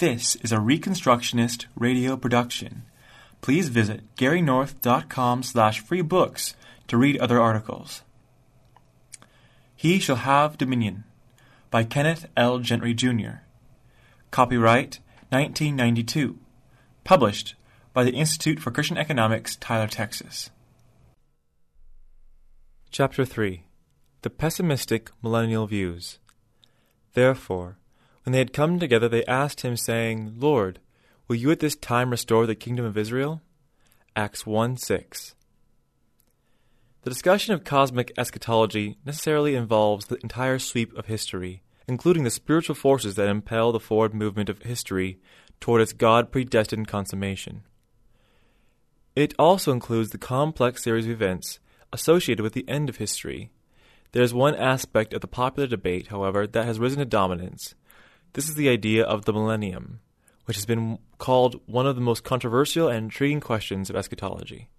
This is a Reconstructionist radio production. Please visit garynorth.com slash free books to read other articles. He Shall Have Dominion by Kenneth L. Gentry, Jr. Copyright 1992. Published by the Institute for Christian Economics, Tyler, Texas. Chapter 3 The Pessimistic Millennial Views. Therefore, when they had come together, they asked him, saying, Lord, will you at this time restore the kingdom of Israel? Acts 1 6. The discussion of cosmic eschatology necessarily involves the entire sweep of history, including the spiritual forces that impel the forward movement of history toward its God predestined consummation. It also includes the complex series of events associated with the end of history. There is one aspect of the popular debate, however, that has risen to dominance. This is the idea of the millennium, which has been called one of the most controversial and intriguing questions of eschatology.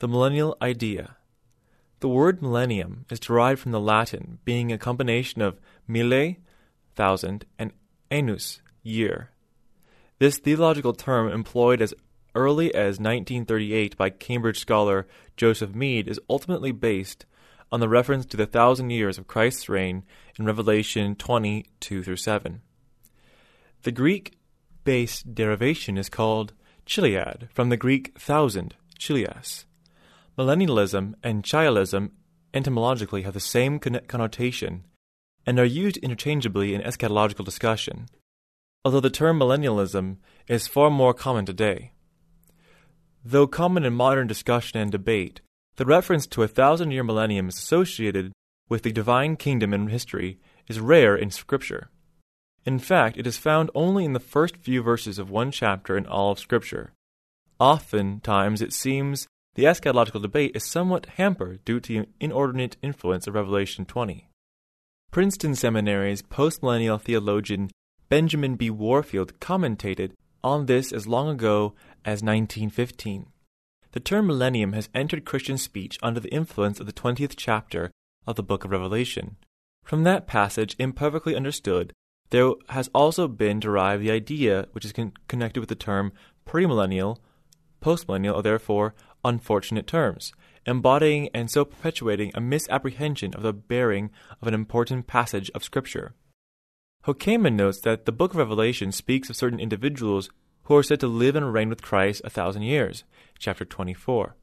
The millennial idea. The word millennium is derived from the Latin, being a combination of mille, thousand, and annus, year. This theological term, employed as early as 1938 by Cambridge scholar Joseph Mead, is ultimately based on the reference to the thousand years of Christ's reign in Revelation 22 through 7. The Greek base derivation is called chiliasm, from the Greek thousand, chilias. Millennialism and chiliasm etymologically have the same connotation and are used interchangeably in eschatological discussion, although the term millennialism is far more common today. Though common in modern discussion and debate, the reference to a thousand year millennium associated with the divine kingdom in history is rare in Scripture. In fact, it is found only in the first few verses of one chapter in all of Scripture. Oftentimes, it seems the eschatological debate is somewhat hampered due to the inordinate influence of Revelation 20. Princeton Seminary's postmillennial theologian Benjamin B. Warfield commentated on this as long ago as 1915. The term millennium has entered Christian speech under the influence of the 20th chapter of the book of Revelation. From that passage, imperfectly understood, there has also been derived the idea which is con- connected with the term premillennial, postmillennial, or therefore unfortunate terms, embodying and so perpetuating a misapprehension of the bearing of an important passage of Scripture. Hoekema notes that the book of Revelation speaks of certain individuals who are said to live and reign with Christ a thousand years, chapter 24.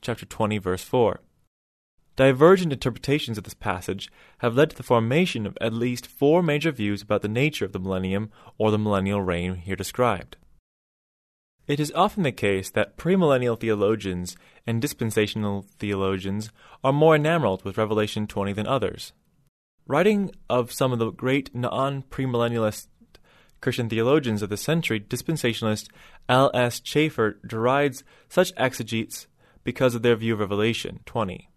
Chapter 20, verse 4. Divergent interpretations of this passage have led to the formation of at least four major views about the nature of the millennium or the millennial reign here described. It is often the case that premillennial theologians and dispensational theologians are more enamored with Revelation 20 than others. Writing of some of the great non premillennialist Christian theologians of the century, dispensationalist L. S. Chafer derides such exegetes because of their view of Revelation 20.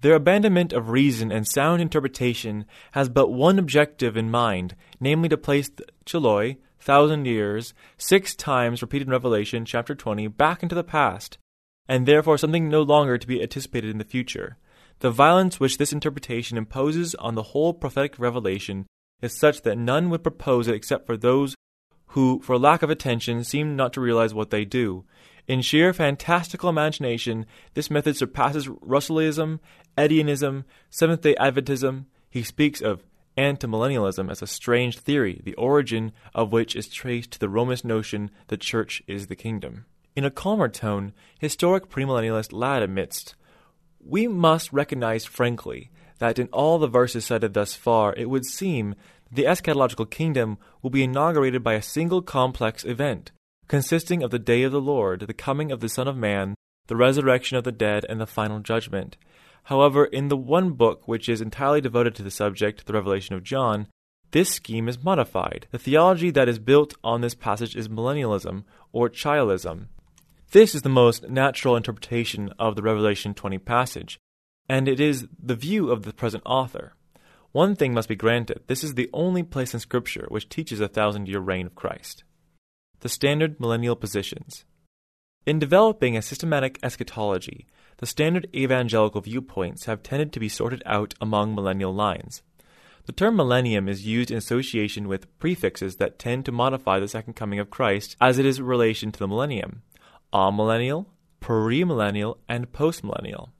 Their abandonment of reason and sound interpretation has but one objective in mind, namely to place the Chiloi, thousand years, six times repeated in Revelation chapter 20, back into the past, and therefore something no longer to be anticipated in the future. The violence which this interpretation imposes on the whole prophetic revelation is such that none would propose it except for those who, for lack of attention, seem not to realize what they do. In sheer fantastical imagination, this method surpasses Russellism, Eddyism, Seventh day Adventism. He speaks of antimillennialism as a strange theory, the origin of which is traced to the Romish notion the church is the kingdom. In a calmer tone, historic premillennialist Ladd admits, We must recognize frankly that in all the verses cited thus far, it would seem the eschatological kingdom will be inaugurated by a single complex event, consisting of the day of the Lord, the coming of the Son of Man, the resurrection of the dead, and the final judgment. However, in the one book which is entirely devoted to the subject, the Revelation of John, this scheme is modified. The theology that is built on this passage is millennialism, or chiliasm. This is the most natural interpretation of the Revelation 20 passage, and it is the view of the present author. One thing must be granted this is the only place in Scripture which teaches a thousand year reign of Christ. The standard millennial positions. In developing a systematic eschatology, the standard evangelical viewpoints have tended to be sorted out among millennial lines. The term millennium is used in association with prefixes that tend to modify the second coming of Christ as it is in relation to the millennium amillennial, premillennial, and postmillennial.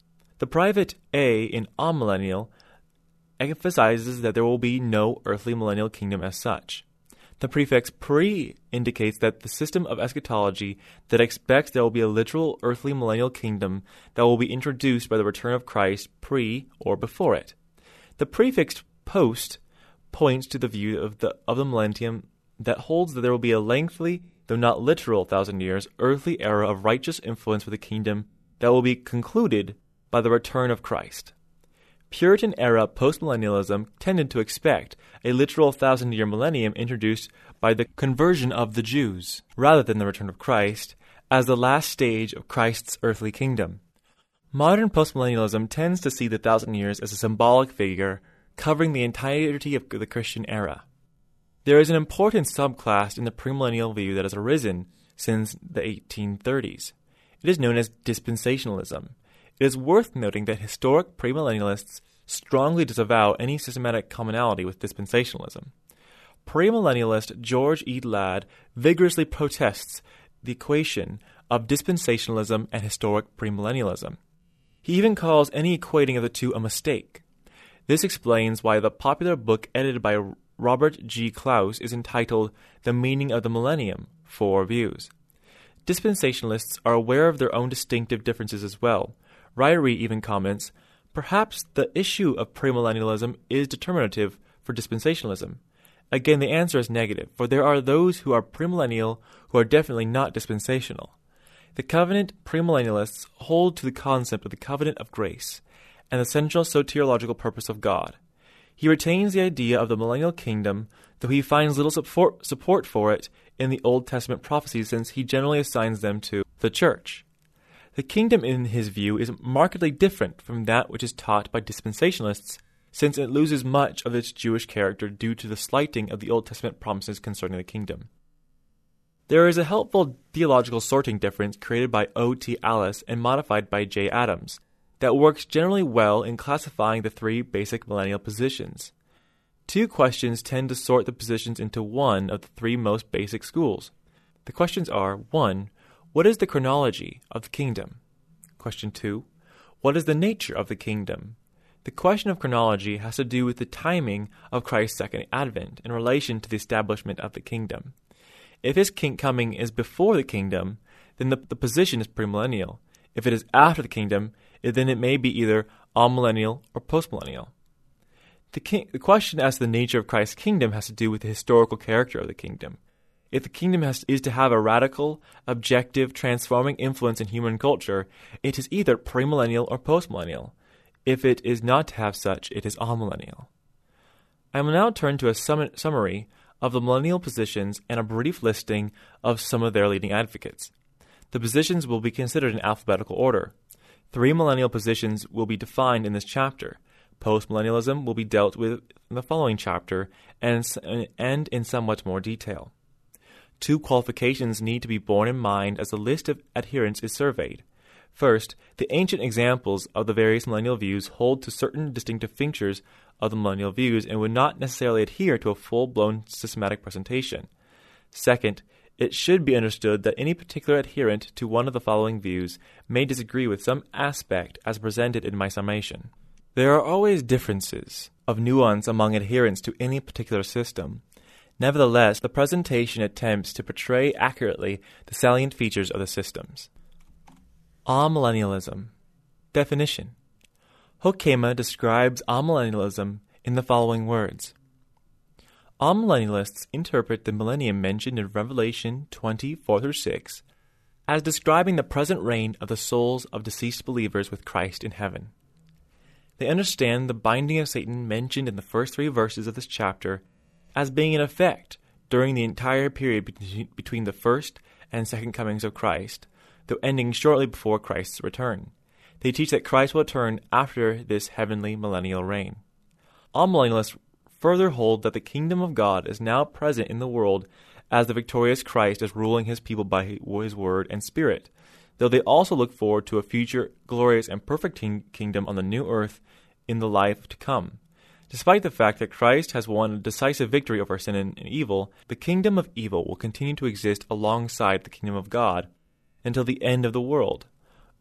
The privative A in amillennial emphasizes that there will be no earthly millennial kingdom as such. The prefix pre indicates that the system of eschatology that expects there will be a literal earthly millennial kingdom that will be introduced by the return of Christ pre or before it. The prefix post points to the view of the of the millennium that holds that there will be a lengthy, though not literal, thousand years earthly era of righteous influence for the kingdom that will be concluded by the return of Christ. Puritan era postmillennialism tended to expect a literal thousand year millennium introduced by the conversion of the Jews, rather than the return of Christ, as the last stage of Christ's earthly kingdom. Modern postmillennialism tends to see the thousand years as a symbolic figure covering the entirety of the Christian era. There is an important subclass in the premillennial view that has arisen since the 1830s. It is known as dispensationalism. It is worth noting that historic premillennialists strongly disavow any systematic commonality with dispensationalism. Premillennialist George E. Ladd vigorously protests the equation of dispensationalism and historic premillennialism. He even calls any equating of the two a mistake. This explains why the popular book edited by Robert G. Clouse is entitled The Meaning of the Millennium Four Views. Dispensationalists are aware of their own distinctive differences as well, Ryrie even comments perhaps the issue of premillennialism is determinative for dispensationalism. Again, the answer is negative, for there are those who are premillennial who are definitely not dispensational. The covenant premillennialists hold to the concept of the covenant of grace and the central soteriological purpose of God. He retains the idea of the millennial kingdom, though he finds little support, support for it in the Old Testament prophecies since he generally assigns them to the church. The kingdom, in his view, is markedly different from that which is taught by dispensationalists, since it loses much of its Jewish character due to the slighting of the Old Testament promises concerning the kingdom. There is a helpful theological sorting difference created by O. T. Allis and modified by J. Adams that works generally well in classifying the three basic millennial positions. Two questions tend to sort the positions into one of the three most basic schools. The questions are 1. What is the chronology of the kingdom? Question 2. What is the nature of the kingdom? The question of chronology has to do with the timing of Christ's second advent in relation to the establishment of the kingdom. If his king coming is before the kingdom, then the, the position is premillennial. If it is after the kingdom, then it may be either amillennial or postmillennial. The, the question as to the nature of Christ's kingdom has to do with the historical character of the kingdom. If the kingdom has, is to have a radical, objective, transforming influence in human culture, it is either premillennial or postmillennial. If it is not to have such, it is amillennial. I will now turn to a sum- summary of the millennial positions and a brief listing of some of their leading advocates. The positions will be considered in alphabetical order. Three millennial positions will be defined in this chapter. Postmillennialism will be dealt with in the following chapter and, and in somewhat more detail. Two qualifications need to be borne in mind as the list of adherents is surveyed. First, the ancient examples of the various millennial views hold to certain distinctive features of the millennial views and would not necessarily adhere to a full blown systematic presentation. Second, it should be understood that any particular adherent to one of the following views may disagree with some aspect as presented in my summation. There are always differences of nuance among adherents to any particular system, Nevertheless, the presentation attempts to portray accurately the salient features of the systems. Amillennialism Definition Hoekema describes amillennialism in the following words. Amillennialists interpret the millennium mentioned in Revelation 20 4 6 as describing the present reign of the souls of deceased believers with Christ in heaven. They understand the binding of Satan mentioned in the first three verses of this chapter as being in effect during the entire period between the first and second comings of Christ, though ending shortly before Christ's return. They teach that Christ will return after this heavenly millennial reign. Amillennialists further hold that the kingdom of God is now present in the world as the victorious Christ is ruling his people by his word and spirit, though they also look forward to a future glorious and perfect kingdom on the new earth in the life to come. Despite the fact that Christ has won a decisive victory over sin and evil, the kingdom of evil will continue to exist alongside the kingdom of God until the end of the world.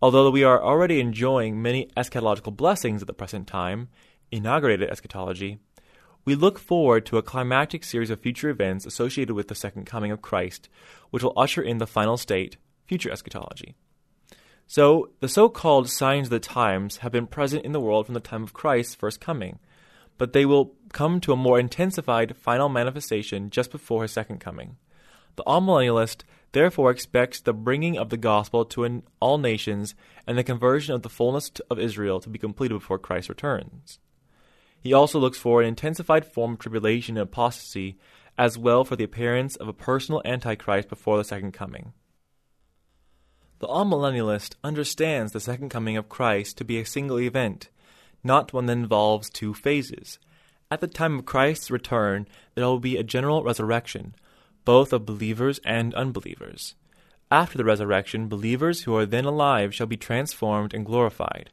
Although we are already enjoying many eschatological blessings at the present time, inaugurated eschatology, we look forward to a climactic series of future events associated with the second coming of Christ, which will usher in the final state, future eschatology. So, the so called signs of the times have been present in the world from the time of Christ's first coming but they will come to a more intensified final manifestation just before his second coming. The amillennialist therefore expects the bringing of the gospel to all nations and the conversion of the fullness of Israel to be completed before Christ returns. He also looks for an intensified form of tribulation and apostasy, as well for the appearance of a personal Antichrist before the second coming. The amillennialist understands the second coming of Christ to be a single event, not one that involves two phases. At the time of Christ's return, there will be a general resurrection, both of believers and unbelievers. After the resurrection, believers who are then alive shall be transformed and glorified.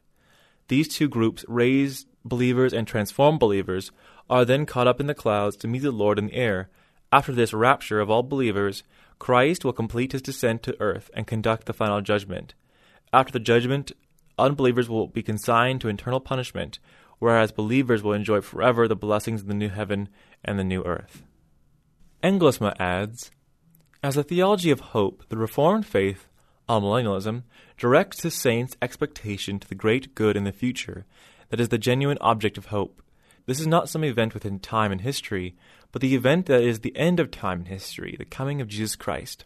These two groups, raised believers and transformed believers, are then caught up in the clouds to meet the Lord in the air. After this rapture of all believers, Christ will complete his descent to earth and conduct the final judgment. After the judgment, unbelievers will be consigned to eternal punishment, whereas believers will enjoy forever the blessings of the new heaven and the new earth. Engelsma adds As a theology of hope, the Reformed faith, amillennialism, directs the saints' expectation to the great good in the future that is the genuine object of hope. This is not some event within time and history, but the event that is the end of time and history, the coming of Jesus Christ.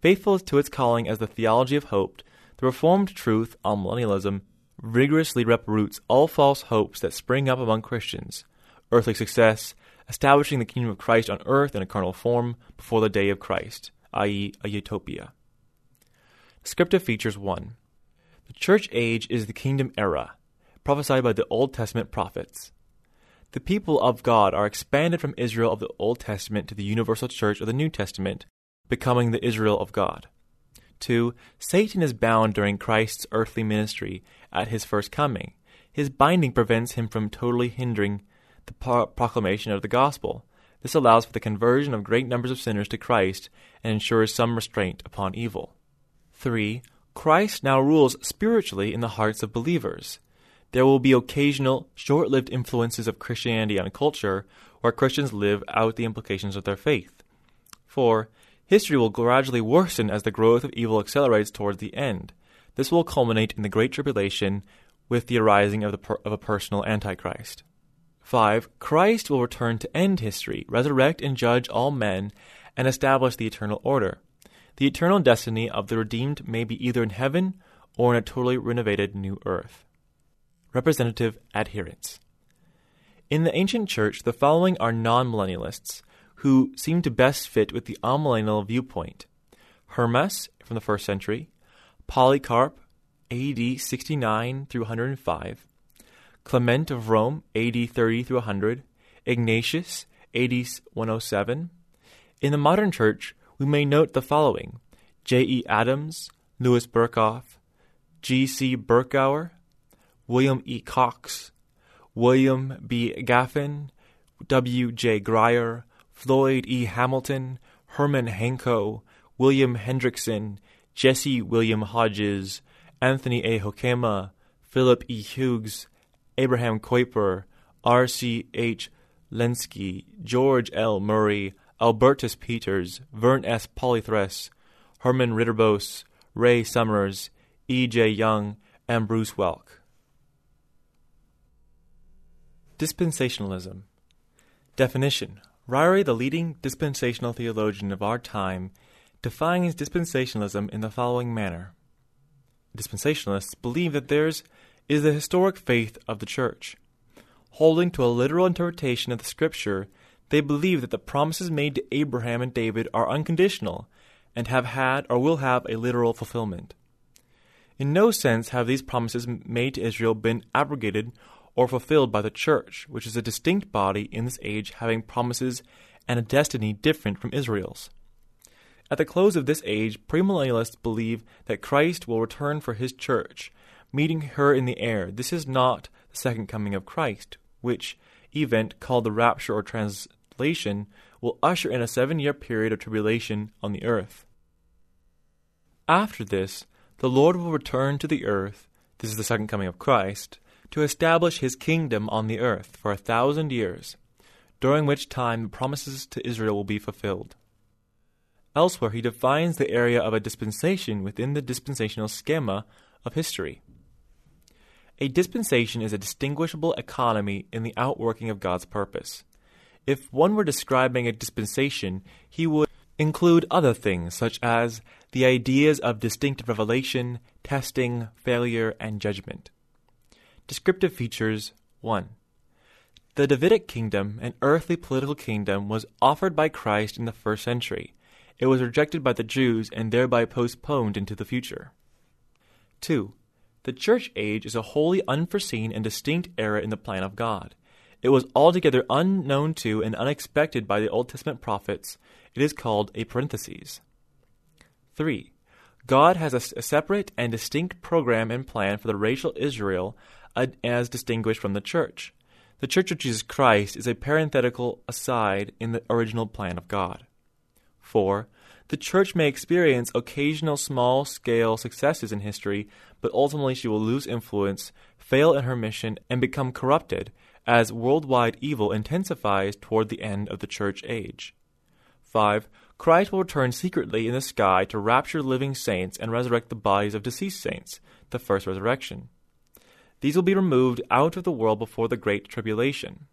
Faithful to its calling as the theology of hope, the Reformed truth amillennialism rigorously uproots all false hopes that spring up among Christians earthly success, establishing the kingdom of Christ on earth in a carnal form before the day of Christ, i.e., a utopia. Descriptive features 1. The church age is the kingdom era, prophesied by the Old Testament prophets. The people of God are expanded from Israel of the Old Testament to the universal church of the New Testament, becoming the Israel of God. 2. Satan is bound during Christ's earthly ministry at his first coming. His binding prevents him from totally hindering the pro- proclamation of the gospel. This allows for the conversion of great numbers of sinners to Christ and ensures some restraint upon evil. 3. Christ now rules spiritually in the hearts of believers. There will be occasional, short lived influences of Christianity on culture where Christians live out the implications of their faith. 4. History will gradually worsen as the growth of evil accelerates towards the end. This will culminate in the Great Tribulation with the arising of, the per- of a personal Antichrist. 5. Christ will return to end history, resurrect and judge all men, and establish the eternal order. The eternal destiny of the redeemed may be either in heaven or in a totally renovated new earth. Representative adherents. In the ancient church, the following are non millennialists who seem to best fit with the amillennial viewpoint. Hermas from the first century, Polycarp, AD 69 through 105, Clement of Rome, AD 30 through 100, Ignatius, AD 107. In the modern church, we may note the following J. E. Adams, Louis Berkhof, G. C. Berkouwer, William E. Cox, William B. Gaffin, W. J. Grier, Floyd E. Hamilton, Herman Hanko, William Hendriksen, Jesse William Hodges, Anthony A. Hoekema, Philip E. Hughes, Abraham Kuyper, R. C. H. Lenski, George L. Murray, Albertus Pieters, Vern S. Poythress, Herman Ridderbos, Ray Summers, E. J. Young, and Bruce Waltke. Dispensationalism Definition Ryrie, the leading dispensational theologian of our time, defines dispensationalism in the following manner. Dispensationalists believe that theirs is the historic faith of the Church. Holding to a literal interpretation of the Scripture, they believe that the promises made to Abraham and David are unconditional and have had or will have a literal fulfillment. In no sense have these promises made to Israel been abrogated or fulfilled by the Church, which is a distinct body in this age having promises and a destiny different from Israel's. At the close of this age, premillennialists believe that Christ will return for his church, meeting her in the air. This is not the second coming of Christ, which event called the rapture or translation will usher in a seven year period of tribulation on the earth. After this, the Lord will return to the earth, this is the second coming of Christ, to establish his kingdom on the earth for a thousand years, during which time the promises to Israel will be fulfilled. Elsewhere, he defines the area of a dispensation within the dispensational schema of history. A dispensation is a distinguishable economy in the outworking of God's purpose. If one were describing a dispensation, he would include other things such as the ideas of distinctive revelation, testing, failure, and judgment. Descriptive features 1. The Davidic kingdom, an earthly political kingdom, was offered by Christ in the first century. It was rejected by the Jews and thereby postponed into the future. 2. The church age is a wholly unforeseen and distinct era in the plan of God. It was altogether unknown to and unexpected by the Old Testament prophets. It is called a parenthesis. 3. God has a, separate and distinct program and plan for the racial Israel as distinguished from the church. The Church of Jesus Christ is a parenthetical aside in the original plan of God. 4. The church may experience occasional small scale successes in history, but ultimately she will lose influence, fail in her mission, and become corrupted as worldwide evil intensifies toward the end of the church age. 5. Christ will return secretly in the sky to rapture living saints and resurrect the bodies of deceased saints, the first resurrection. These will be removed out of the world before the Great Tribulation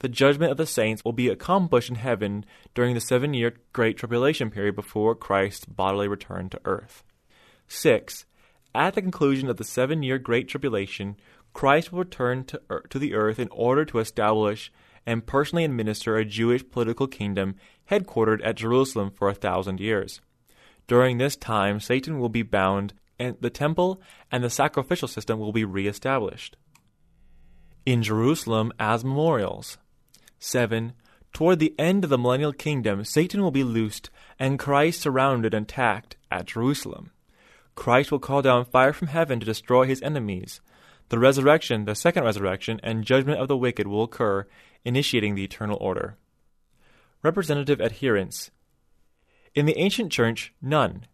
the judgment of the saints will be accomplished in heaven during the seven year Great Tribulation period before Christ's bodily return to earth. 6. At the conclusion of the seven year Great Tribulation, Christ will return to, to the earth in order to establish and personally administer a Jewish political kingdom headquartered at Jerusalem for a thousand years. During this time, Satan will be bound, and the temple and the sacrificial system will be reestablished. In Jerusalem as memorials. 7. Toward the end of the millennial kingdom, Satan will be loosed, and Christ surrounded and attacked at Jerusalem. Christ will call down fire from heaven to destroy his enemies. The resurrection, the second resurrection, and judgment of the wicked will occur, initiating the eternal order. Representative adherents. In the ancient church, none.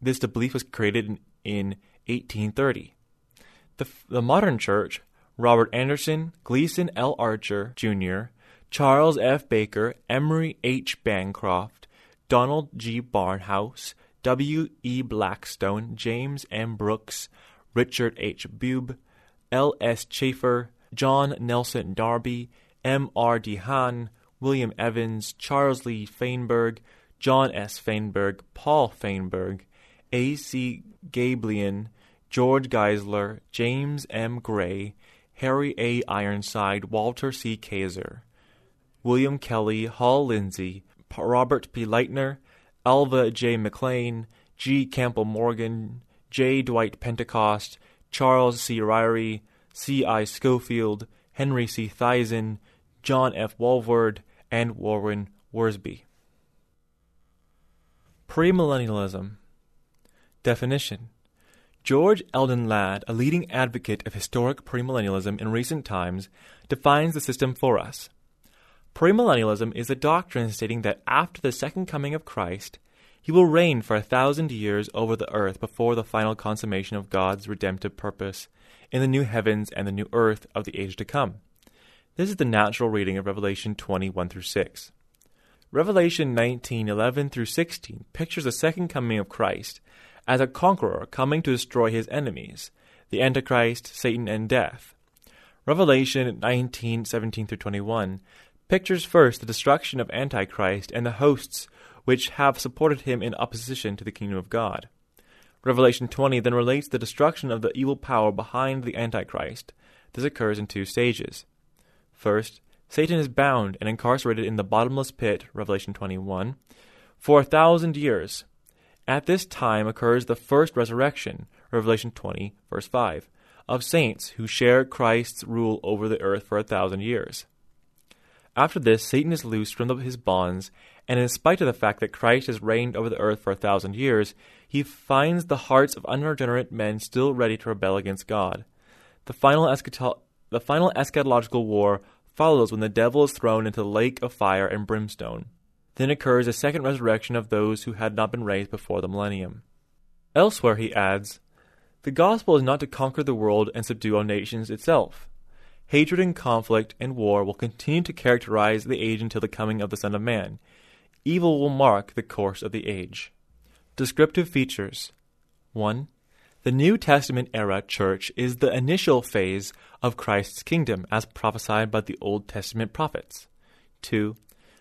This belief was created in, in 1830. The, the modern church, Robert Anderson, Gleason L. Archer, Jr., Charles F. Baker, Emery H. Bancroft, Donald G. Barnhouse, W. E. Blackstone, James M. Brookes, Richard H. Bube, L. S. Chafer, John Nelson Darby, M. R. DeHaan, William Evans, Charles Lee Feinberg, John S. Feinberg, Paul Feinberg, A. C. Gaebelein, George Geisler, James M. Gray, Harry A. Ironside, Walter C. Kaiser. William Kelly, Hal Lindsey, Robert P. Lightner, Alva J. McClain, G. Campbell Morgan, J. Dwight Pentecost, Charles C. Ryrie, C. I. Scofield, Henry C. Thiessen, John F. Walvoord, and Warren Wiersbe. Premillennialism Definition George Eldon Ladd, a leading advocate of historic premillennialism in recent times, defines the system for us. Premillennialism is a doctrine stating that after the second coming of Christ, he will reign for a thousand years over the earth before the final consummation of God's redemptive purpose in the new heavens and the new earth of the age to come. This is the natural reading of Revelation 21 through 6. Revelation 19:11 through 16 pictures the second coming of Christ as a conqueror coming to destroy his enemies, the Antichrist, Satan, and death. Revelation 19:17 through 21 pictures first the destruction of Antichrist and the hosts which have supported him in opposition to the kingdom of God. Revelation 20 then relates the destruction of the evil power behind the Antichrist. This occurs in two stages. First, Satan is bound and incarcerated in the bottomless pit, Revelation 21, for a thousand years. At this time occurs the first resurrection, Revelation 20, verse 5, of saints who share Christ's rule over the earth for a thousand years. After this, Satan is loosed from his bonds, and in spite of the fact that Christ has reigned over the earth for a thousand years, he finds the hearts of unregenerate men still ready to rebel against God. The final, eschato- the final eschatological war follows when the devil is thrown into the lake of fire and brimstone. Then occurs a second resurrection of those who had not been raised before the millennium. Elsewhere, he adds, The gospel is not to conquer the world and subdue all nations itself. Hatred and conflict and war will continue to characterize the age until the coming of the Son of Man. Evil will mark the course of the age. Descriptive features 1. The New Testament era church is the initial phase of Christ's kingdom as prophesied by the Old Testament prophets. 2.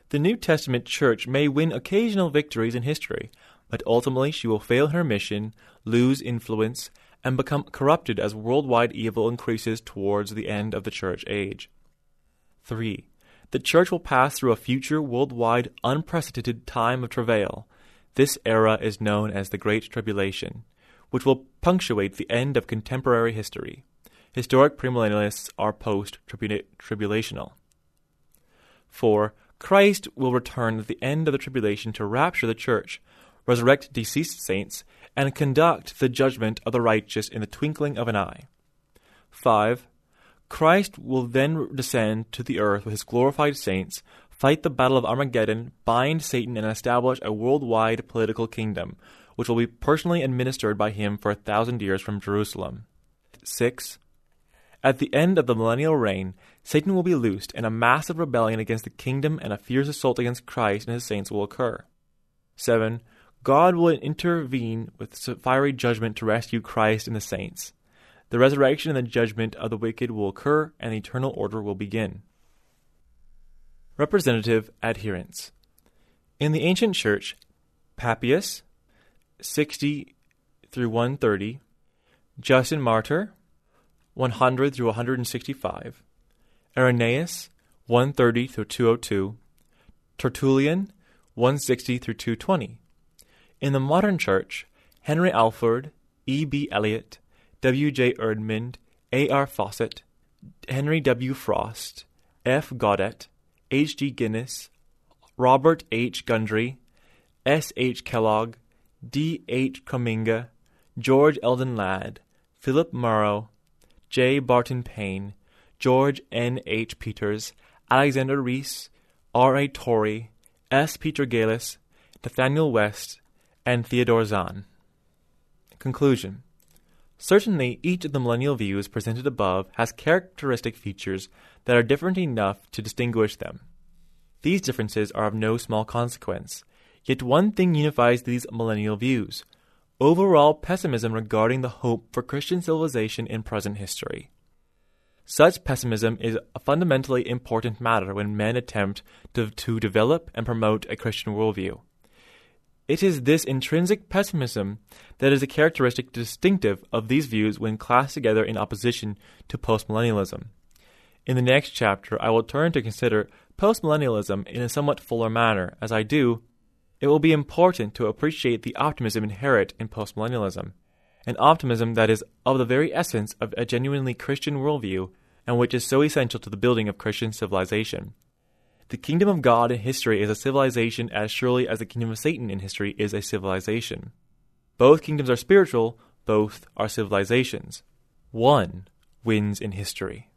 The New Testament church may win occasional victories in history, but ultimately she will fail her mission, lose influence, and become corrupted as worldwide evil increases towards the end of the church age. 3. The church will pass through a future worldwide unprecedented time of travail. This era is known as the Great Tribulation, which will punctuate the end of contemporary history. Historic premillennialists are post tribulational. 4. Christ will return at the end of the tribulation to rapture the church, resurrect deceased saints, and conduct the judgment of the righteous in the twinkling of an eye. 5. Christ will then descend to the earth with his glorified saints, fight the battle of Armageddon, bind Satan, and establish a worldwide political kingdom, which will be personally administered by him for a thousand years from Jerusalem. 6. At the end of the millennial reign, Satan will be loosed, and a massive rebellion against the kingdom and a fierce assault against Christ and his saints will occur. 7. God will intervene with fiery judgment to rescue Christ and the saints. The resurrection and the judgment of the wicked will occur, and the eternal order will begin. Representative adherents. In the ancient church, Papias, 60 through 130, Justin Martyr, 100 through 165, Irenaeus, 130 through 202, Tertullian, 160 through 220. In the modern church, Henry Alford, E. B. Elliott, W. J. Erdman, A. R. Fausset, Henry W. Frost, F. Godet, H. G. Guinness, Robert H. Gundry, S. H. Kellogg, D. H. Kromminga, George Eldon Ladd, Philip Mauro, J. Barton Payne, George N. H. Peters, Alexander Reese, R. A. Torrey, S. Peter Gillis, Nathaniel West, and Theodore Zahn. Conclusion Certainly, each of the millennial views presented above has characteristic features that are different enough to distinguish them. These differences are of no small consequence, yet one thing unifies these millennial views overall pessimism regarding the hope for Christian civilization in present history. Such pessimism is a fundamentally important matter when men attempt to, to develop and promote a Christian worldview. It is this intrinsic pessimism that is a characteristic distinctive of these views when classed together in opposition to postmillennialism. In the next chapter, I will turn to consider postmillennialism in a somewhat fuller manner. As I do, it will be important to appreciate the optimism inherent in postmillennialism, an optimism that is of the very essence of a genuinely Christian worldview and which is so essential to the building of Christian civilization. The kingdom of God in history is a civilization as surely as the kingdom of Satan in history is a civilization. Both kingdoms are spiritual, both are civilizations. One wins in history.